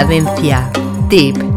Cadencia Deep.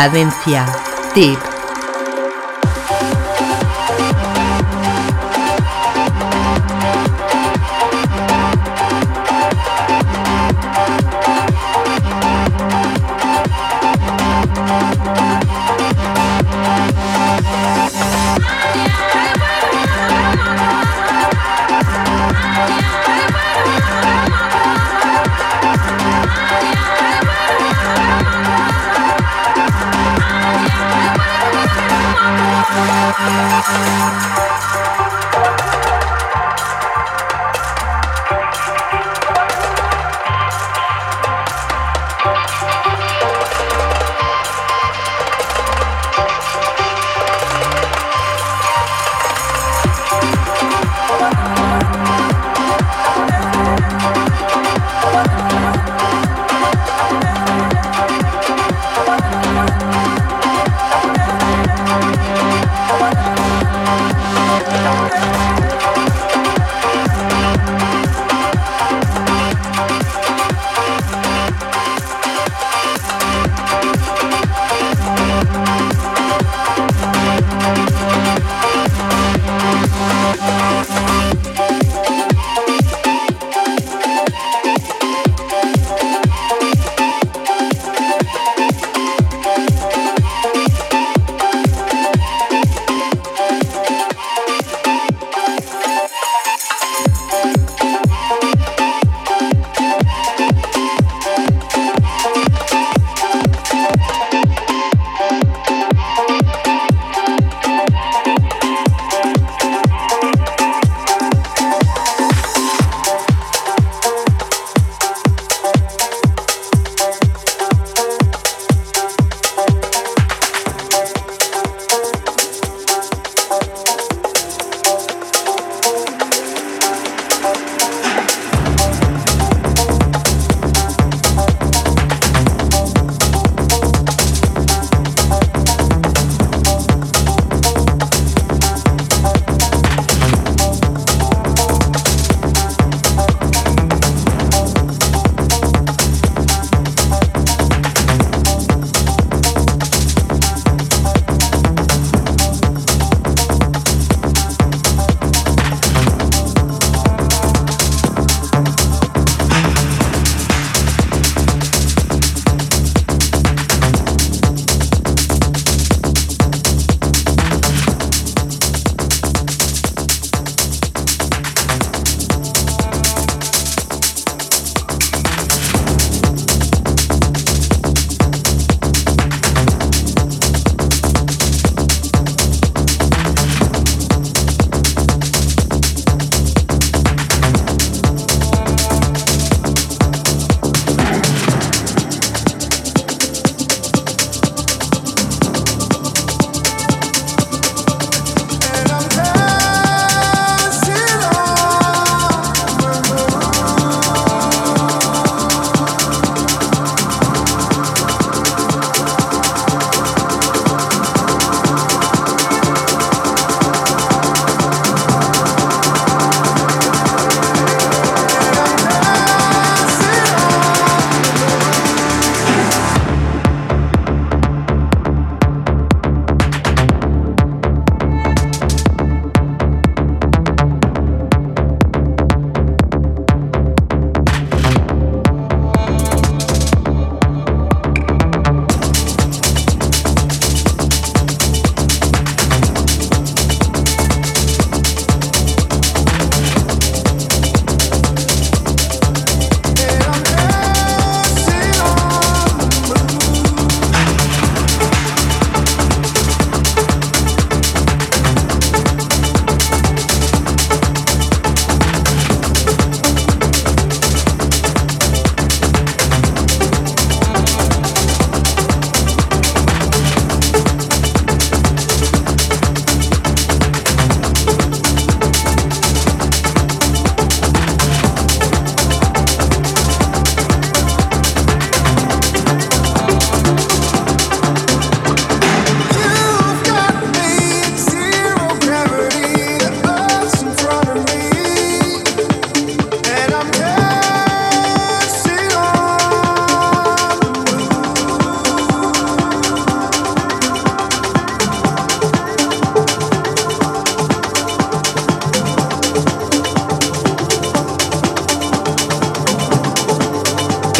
Cadencia. Tip.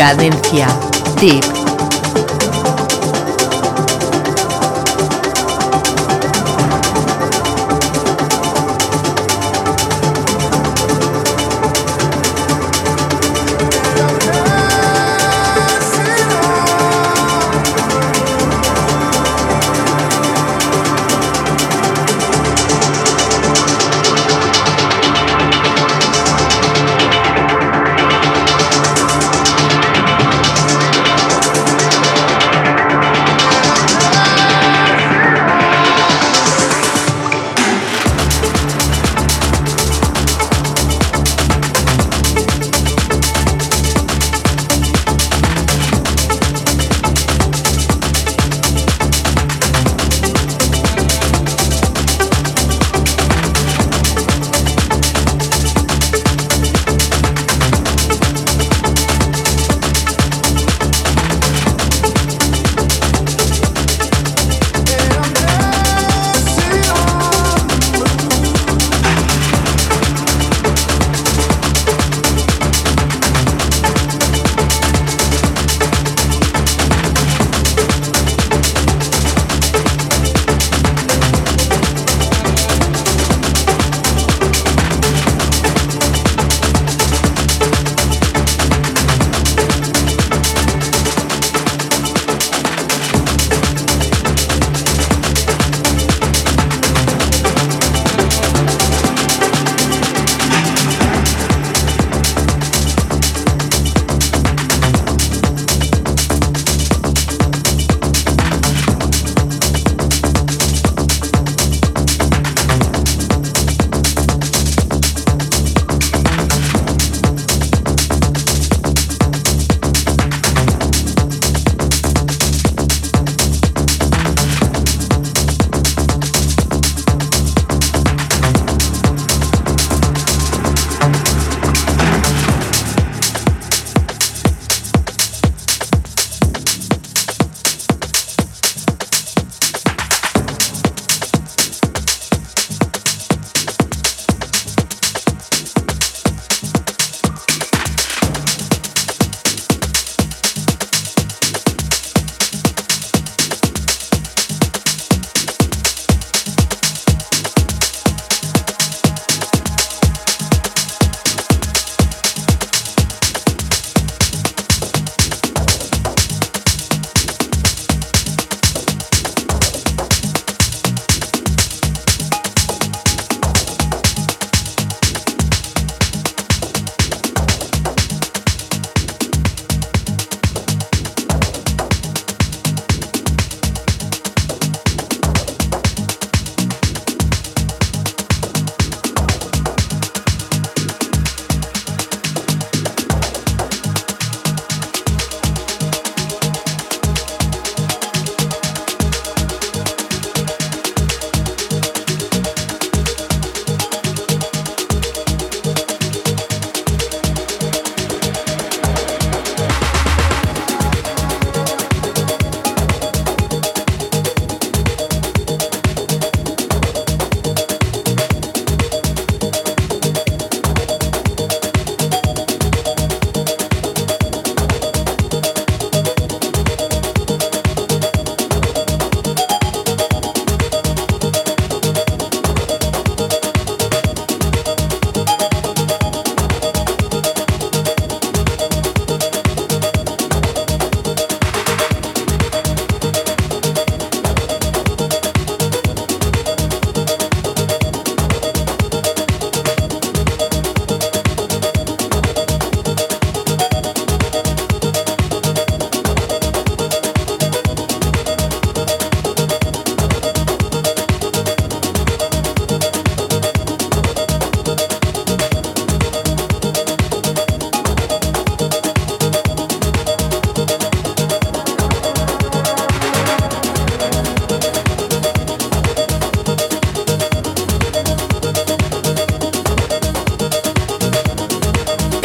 Cadencia. Tip.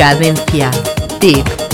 Cadencia. Tip.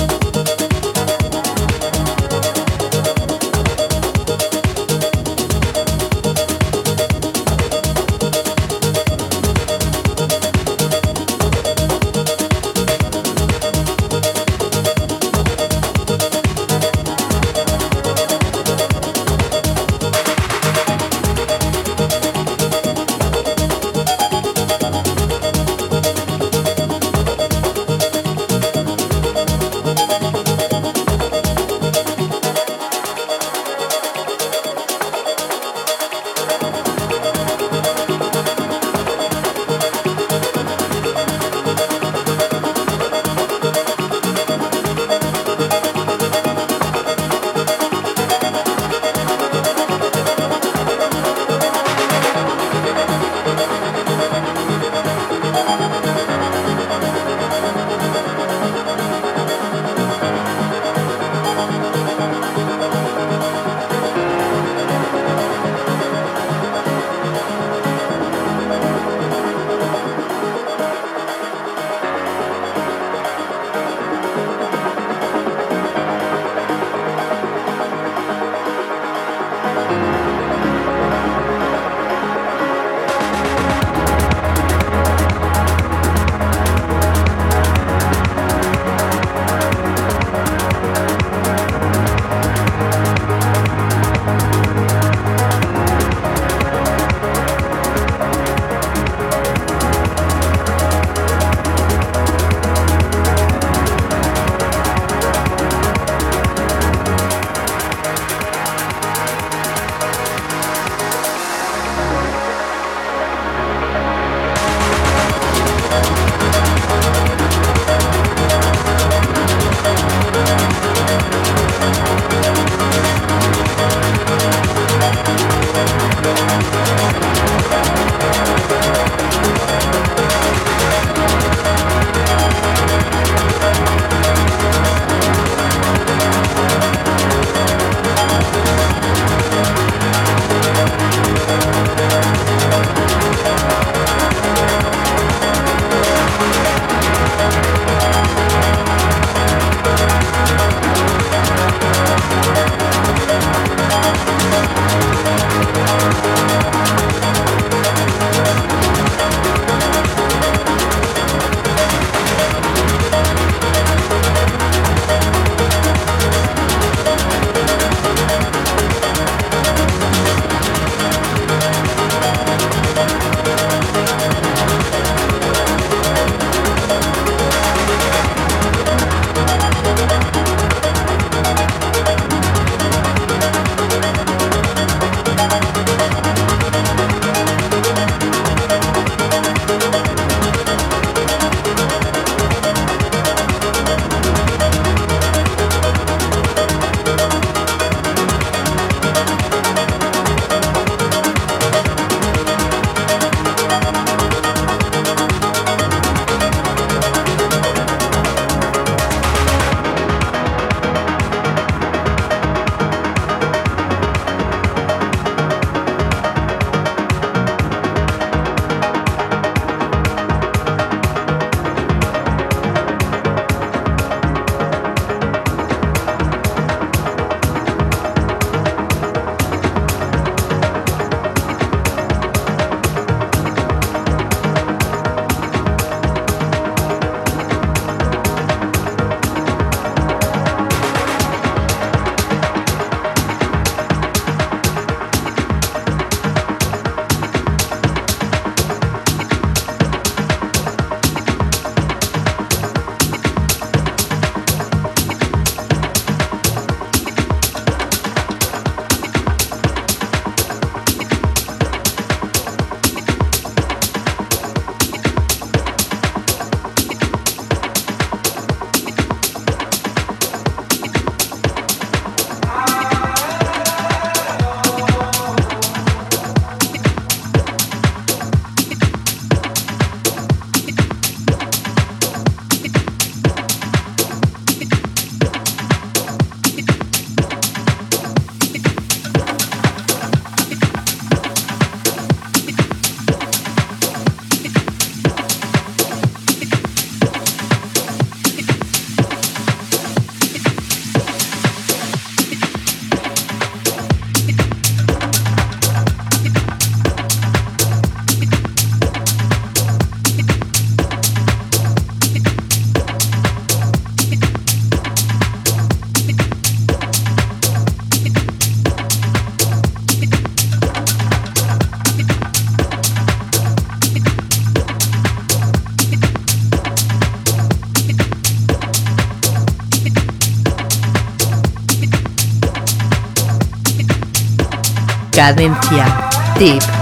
Cadencia. Tip.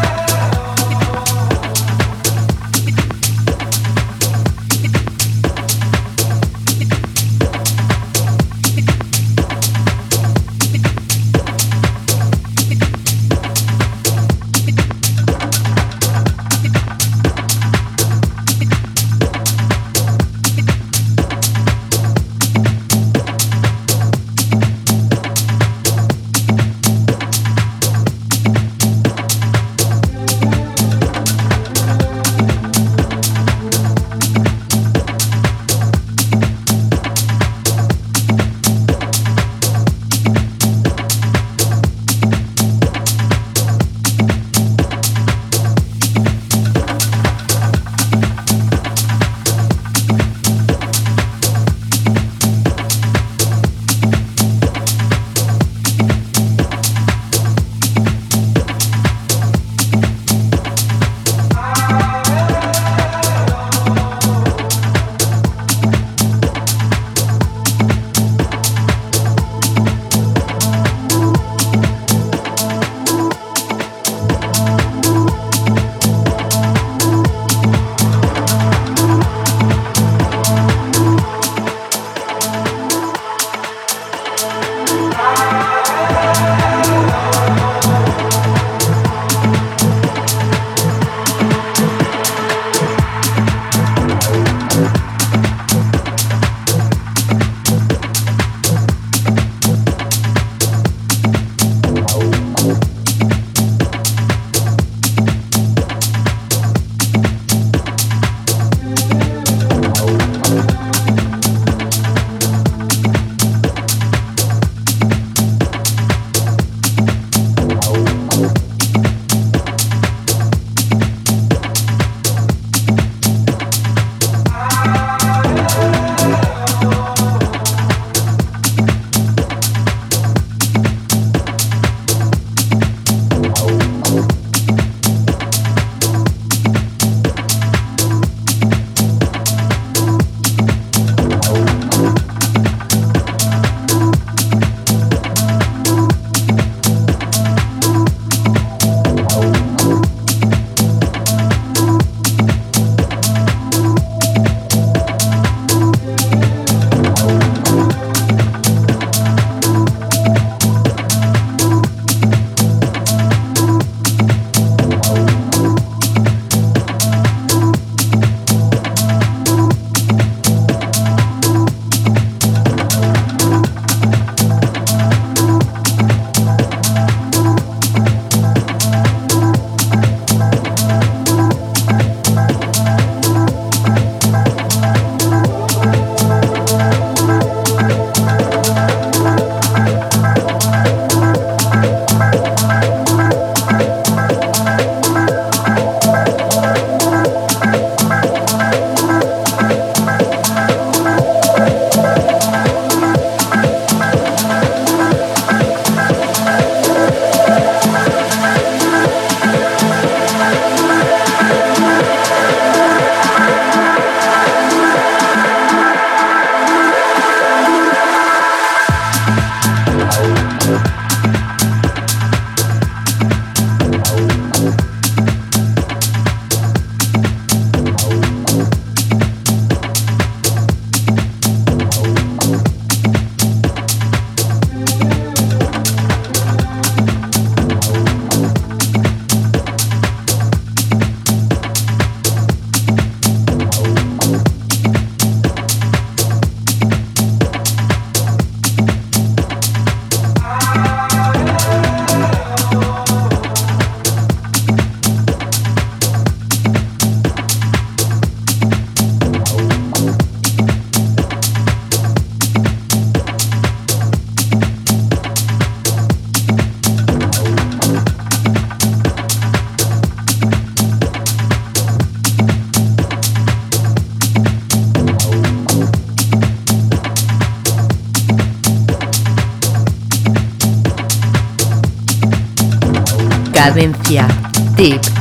Cadencia. Deep.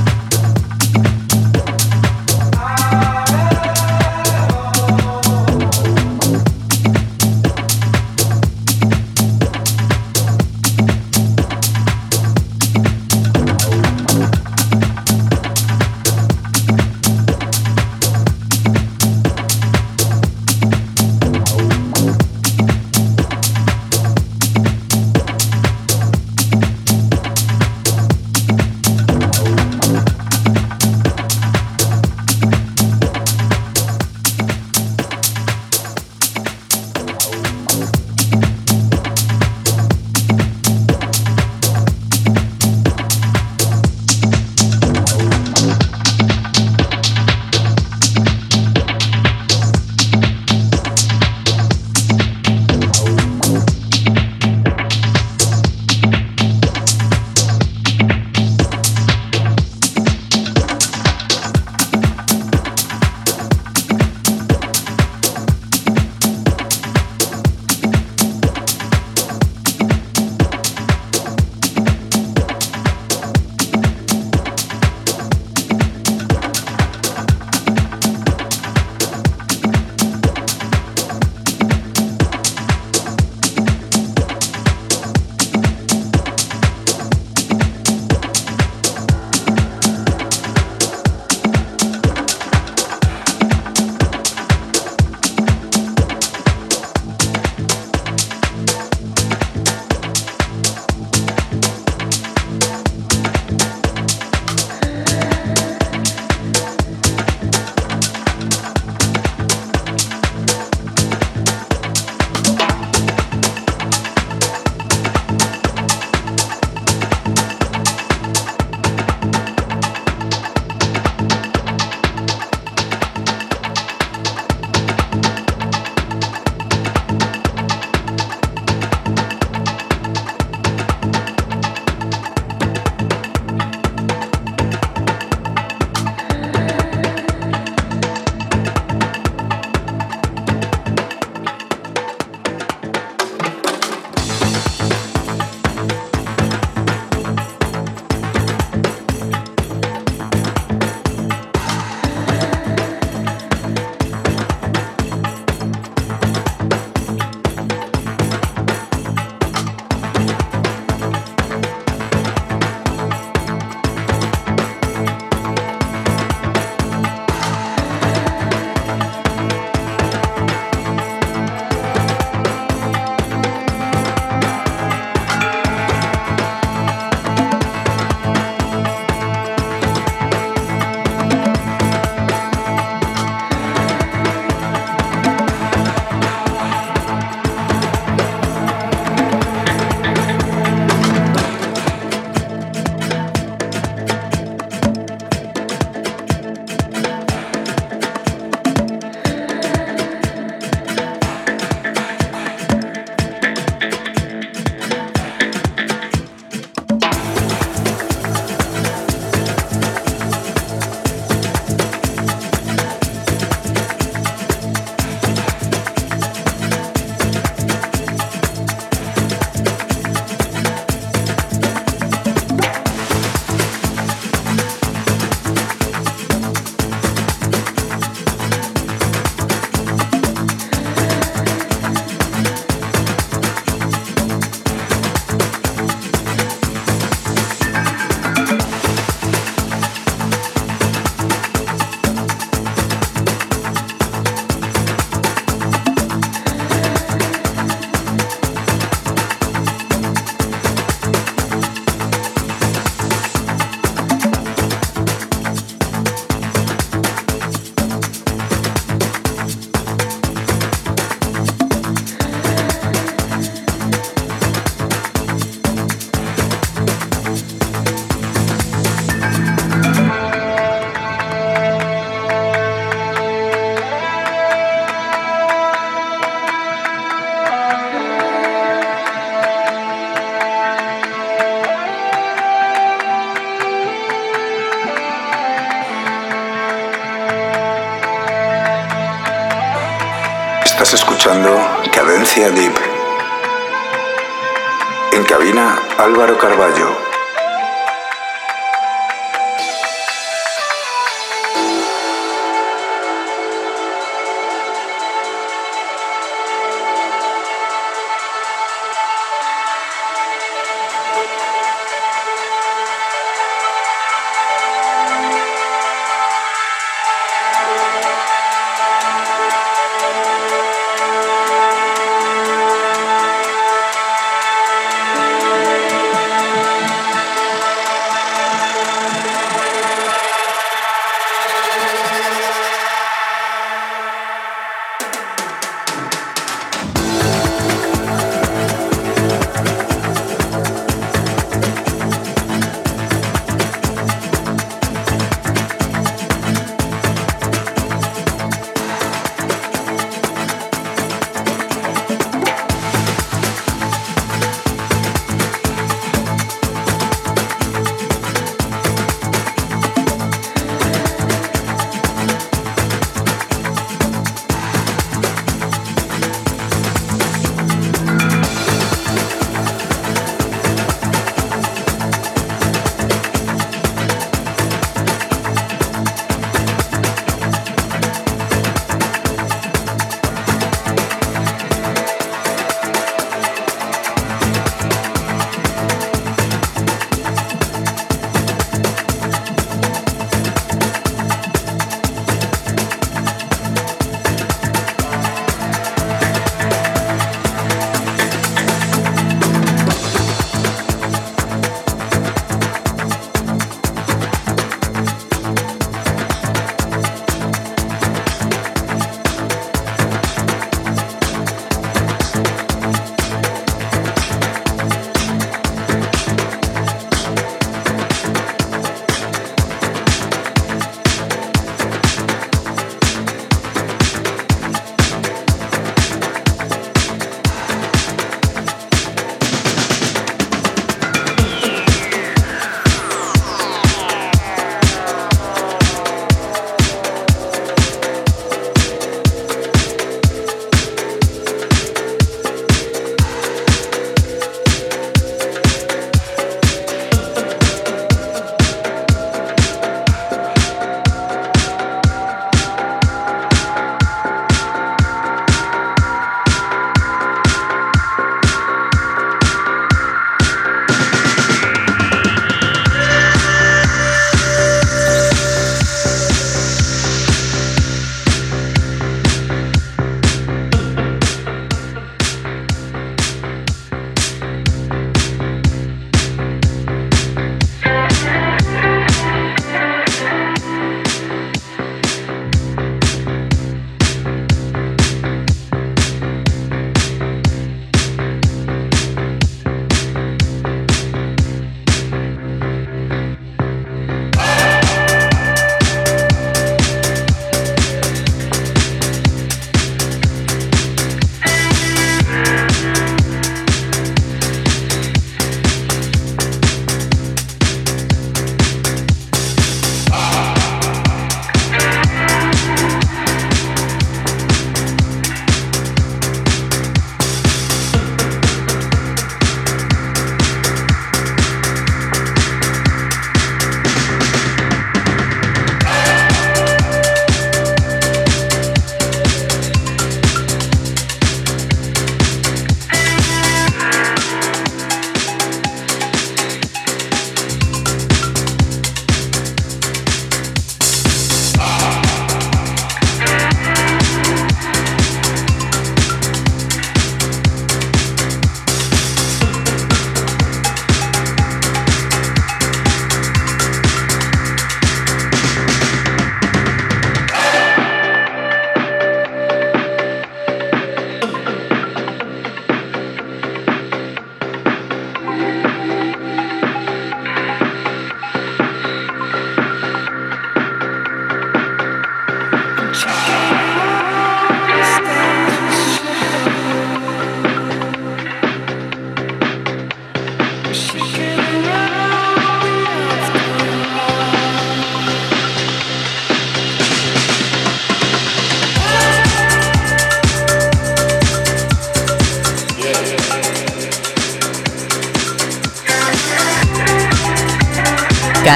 Cadencia Deep. En cabina Álvaro Carballo.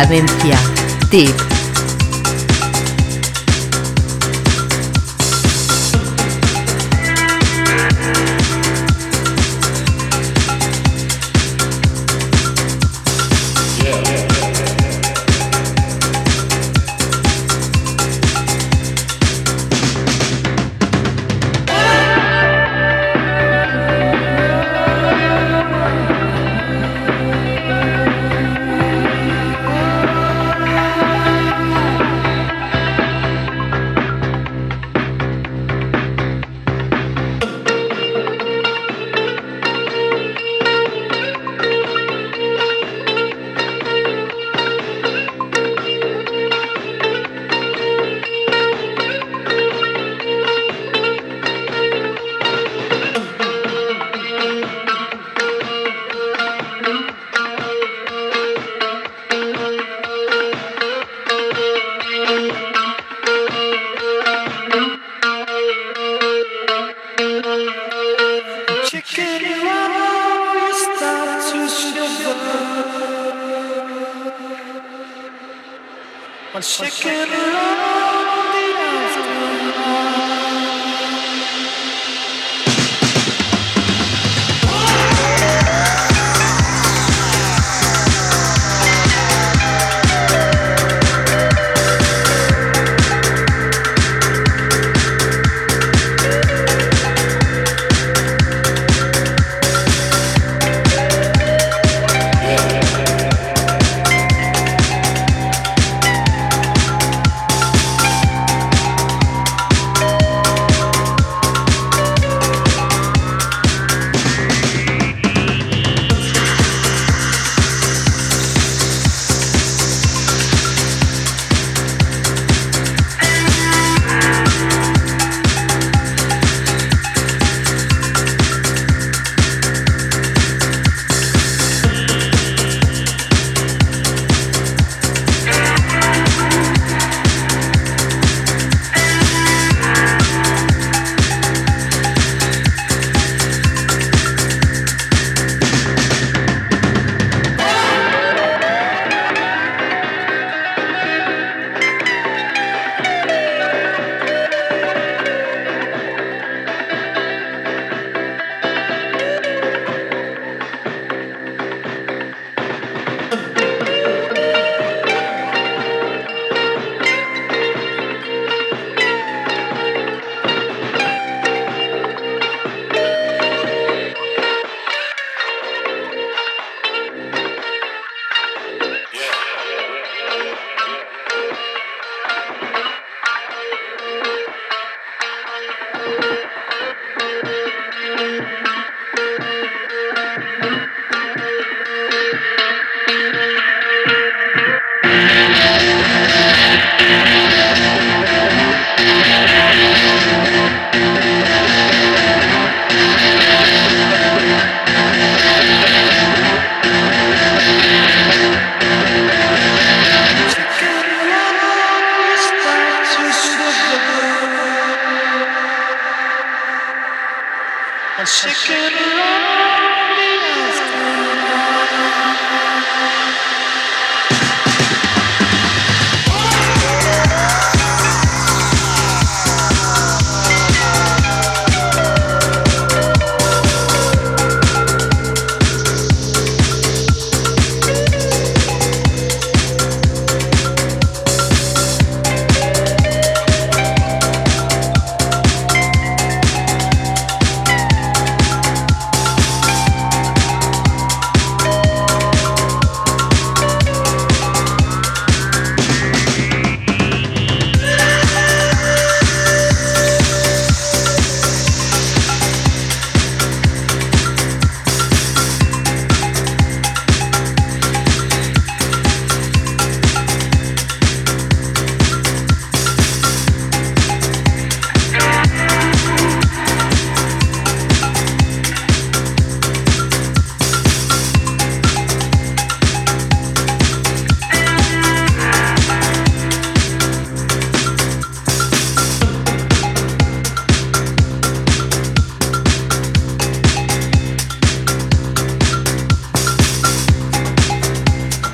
Cadencia. Tip.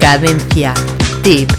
Cadencia. Deep.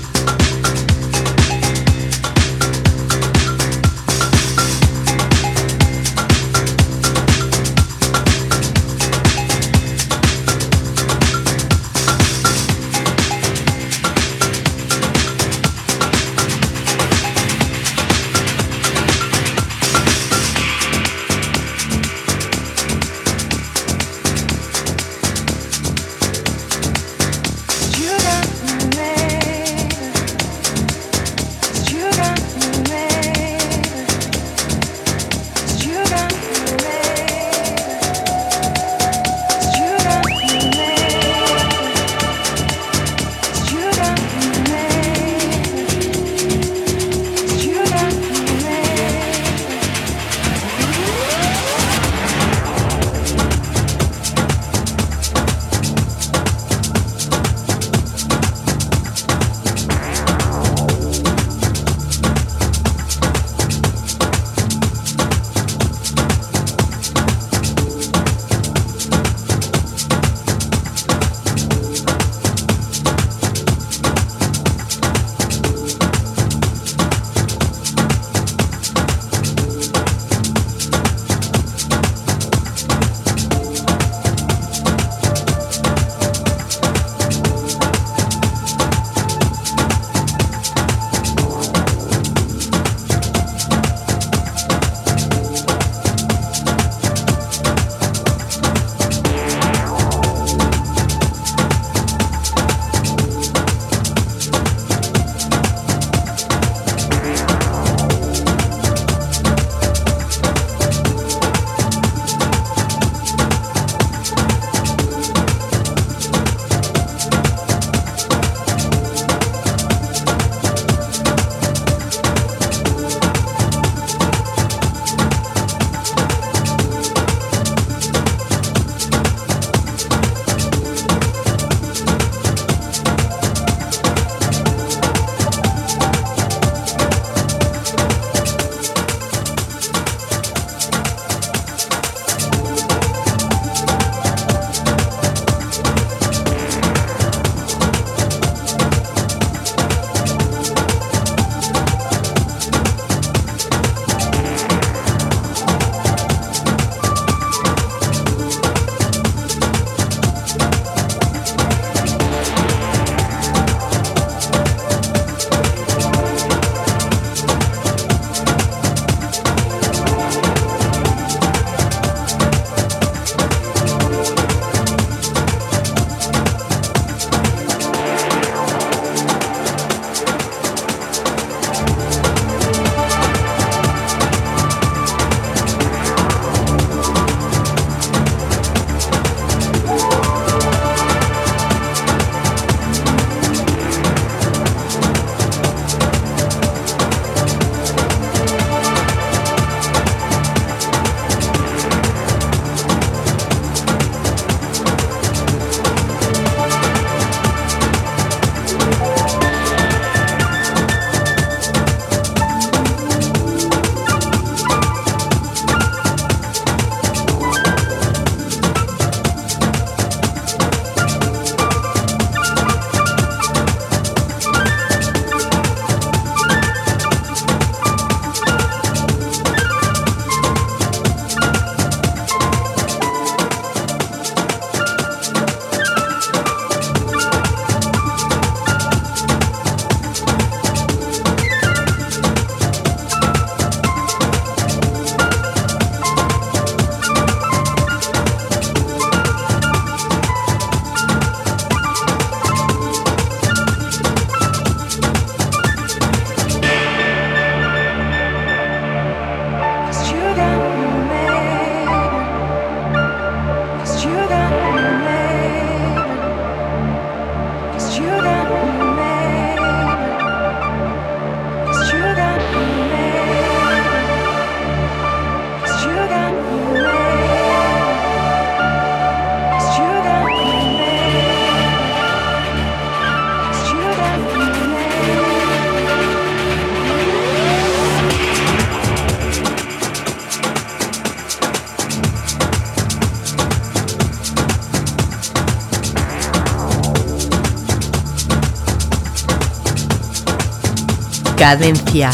Cadencia.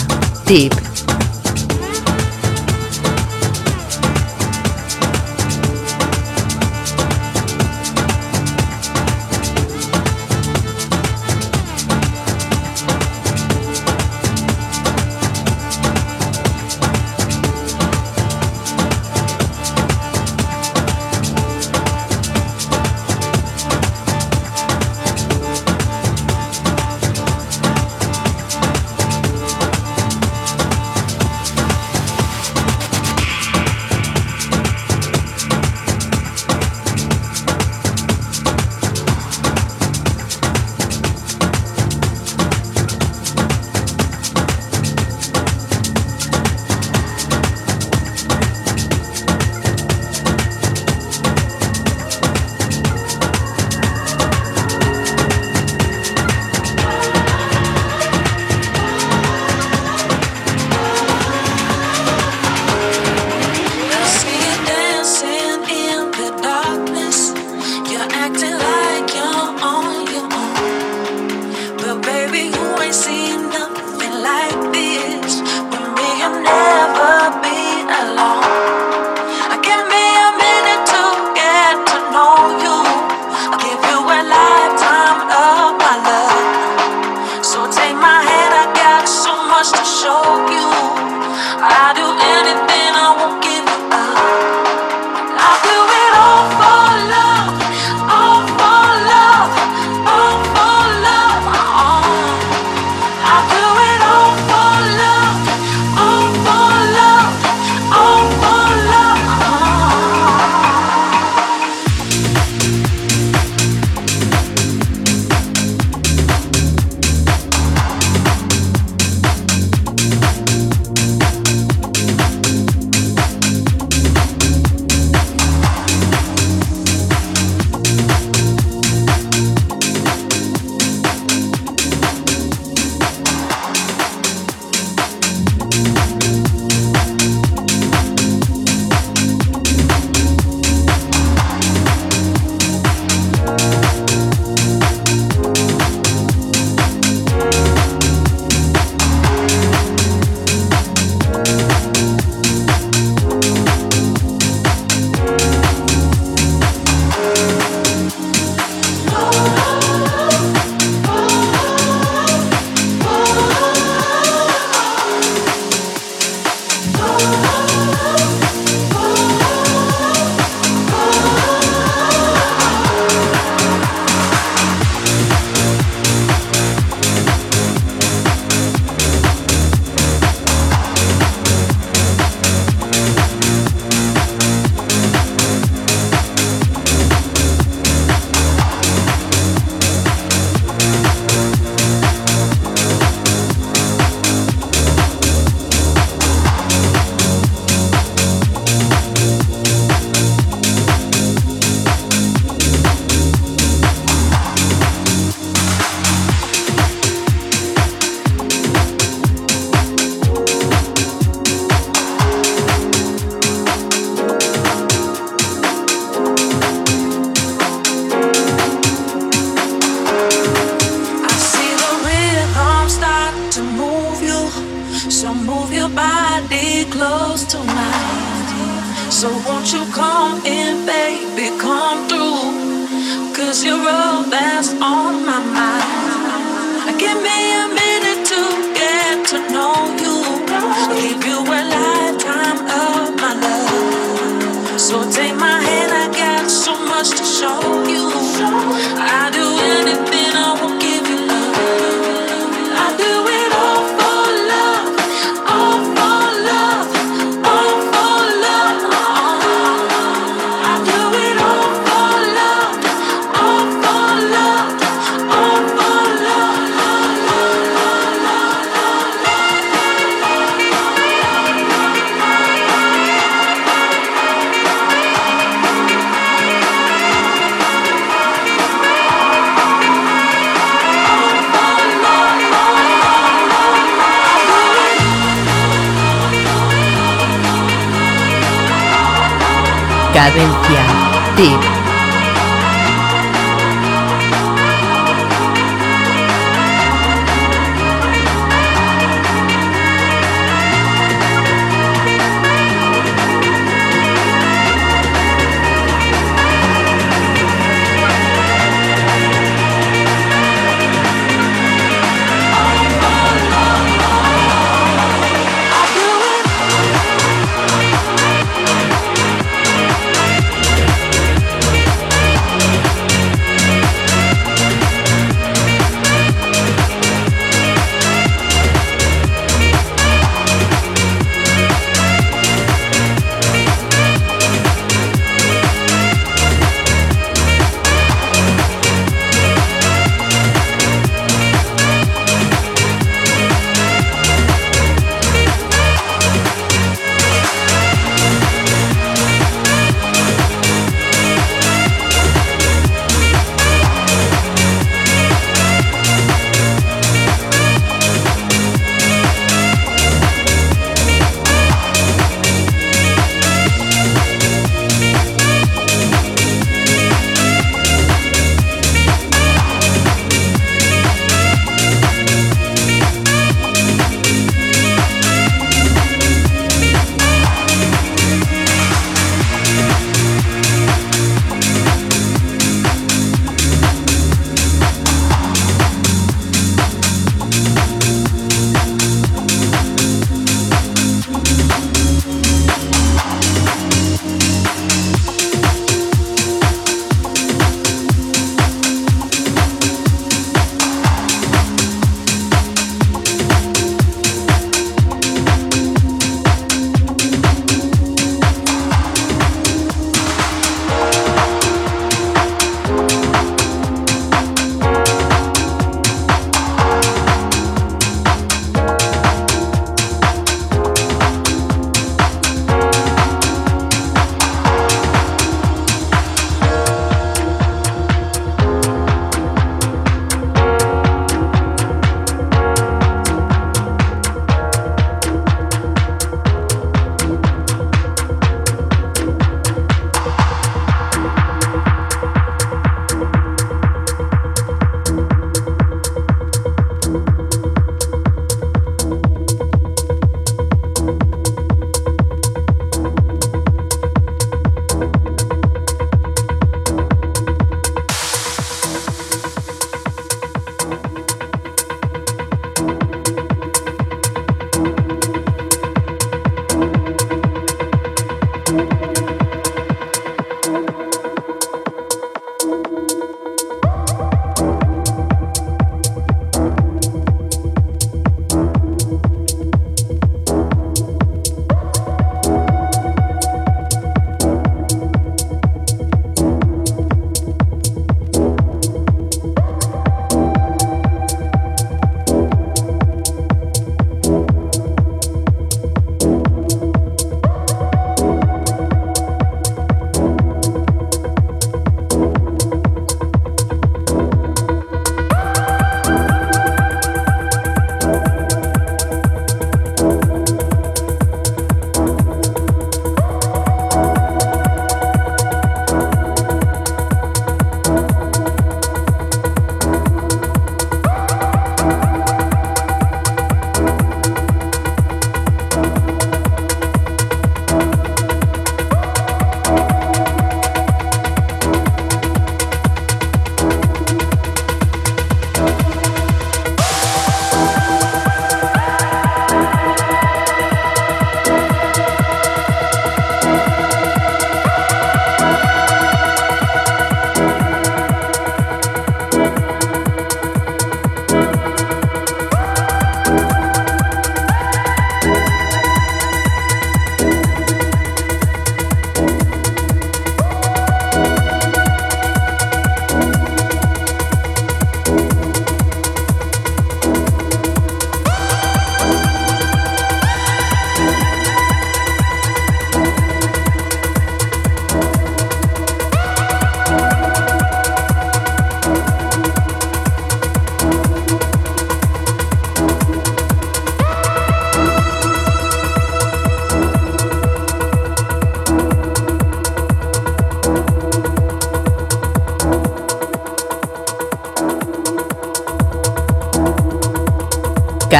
Tip. tonight. So won't you come in, baby, come through. Cause you're all that's on my mind. Give me a minute to get to know you. Give you a lifetime of my love. So take my hand, I got so much to show. Cadencia. Tip.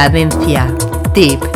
Cadencia. Tip.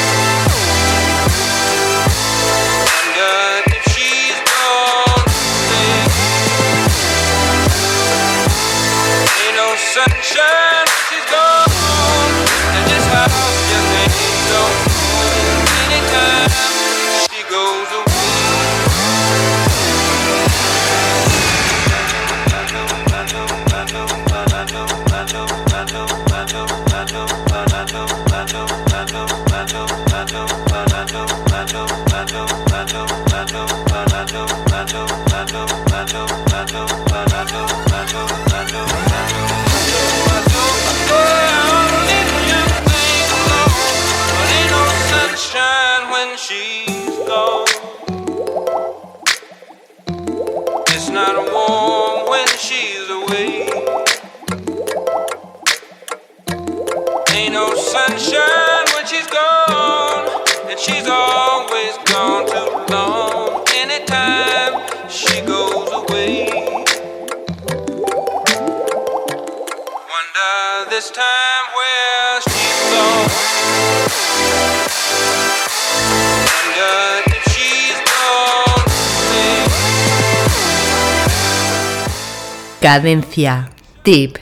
sunshine, she's gone. And this house your name don't Cadencia. Tip.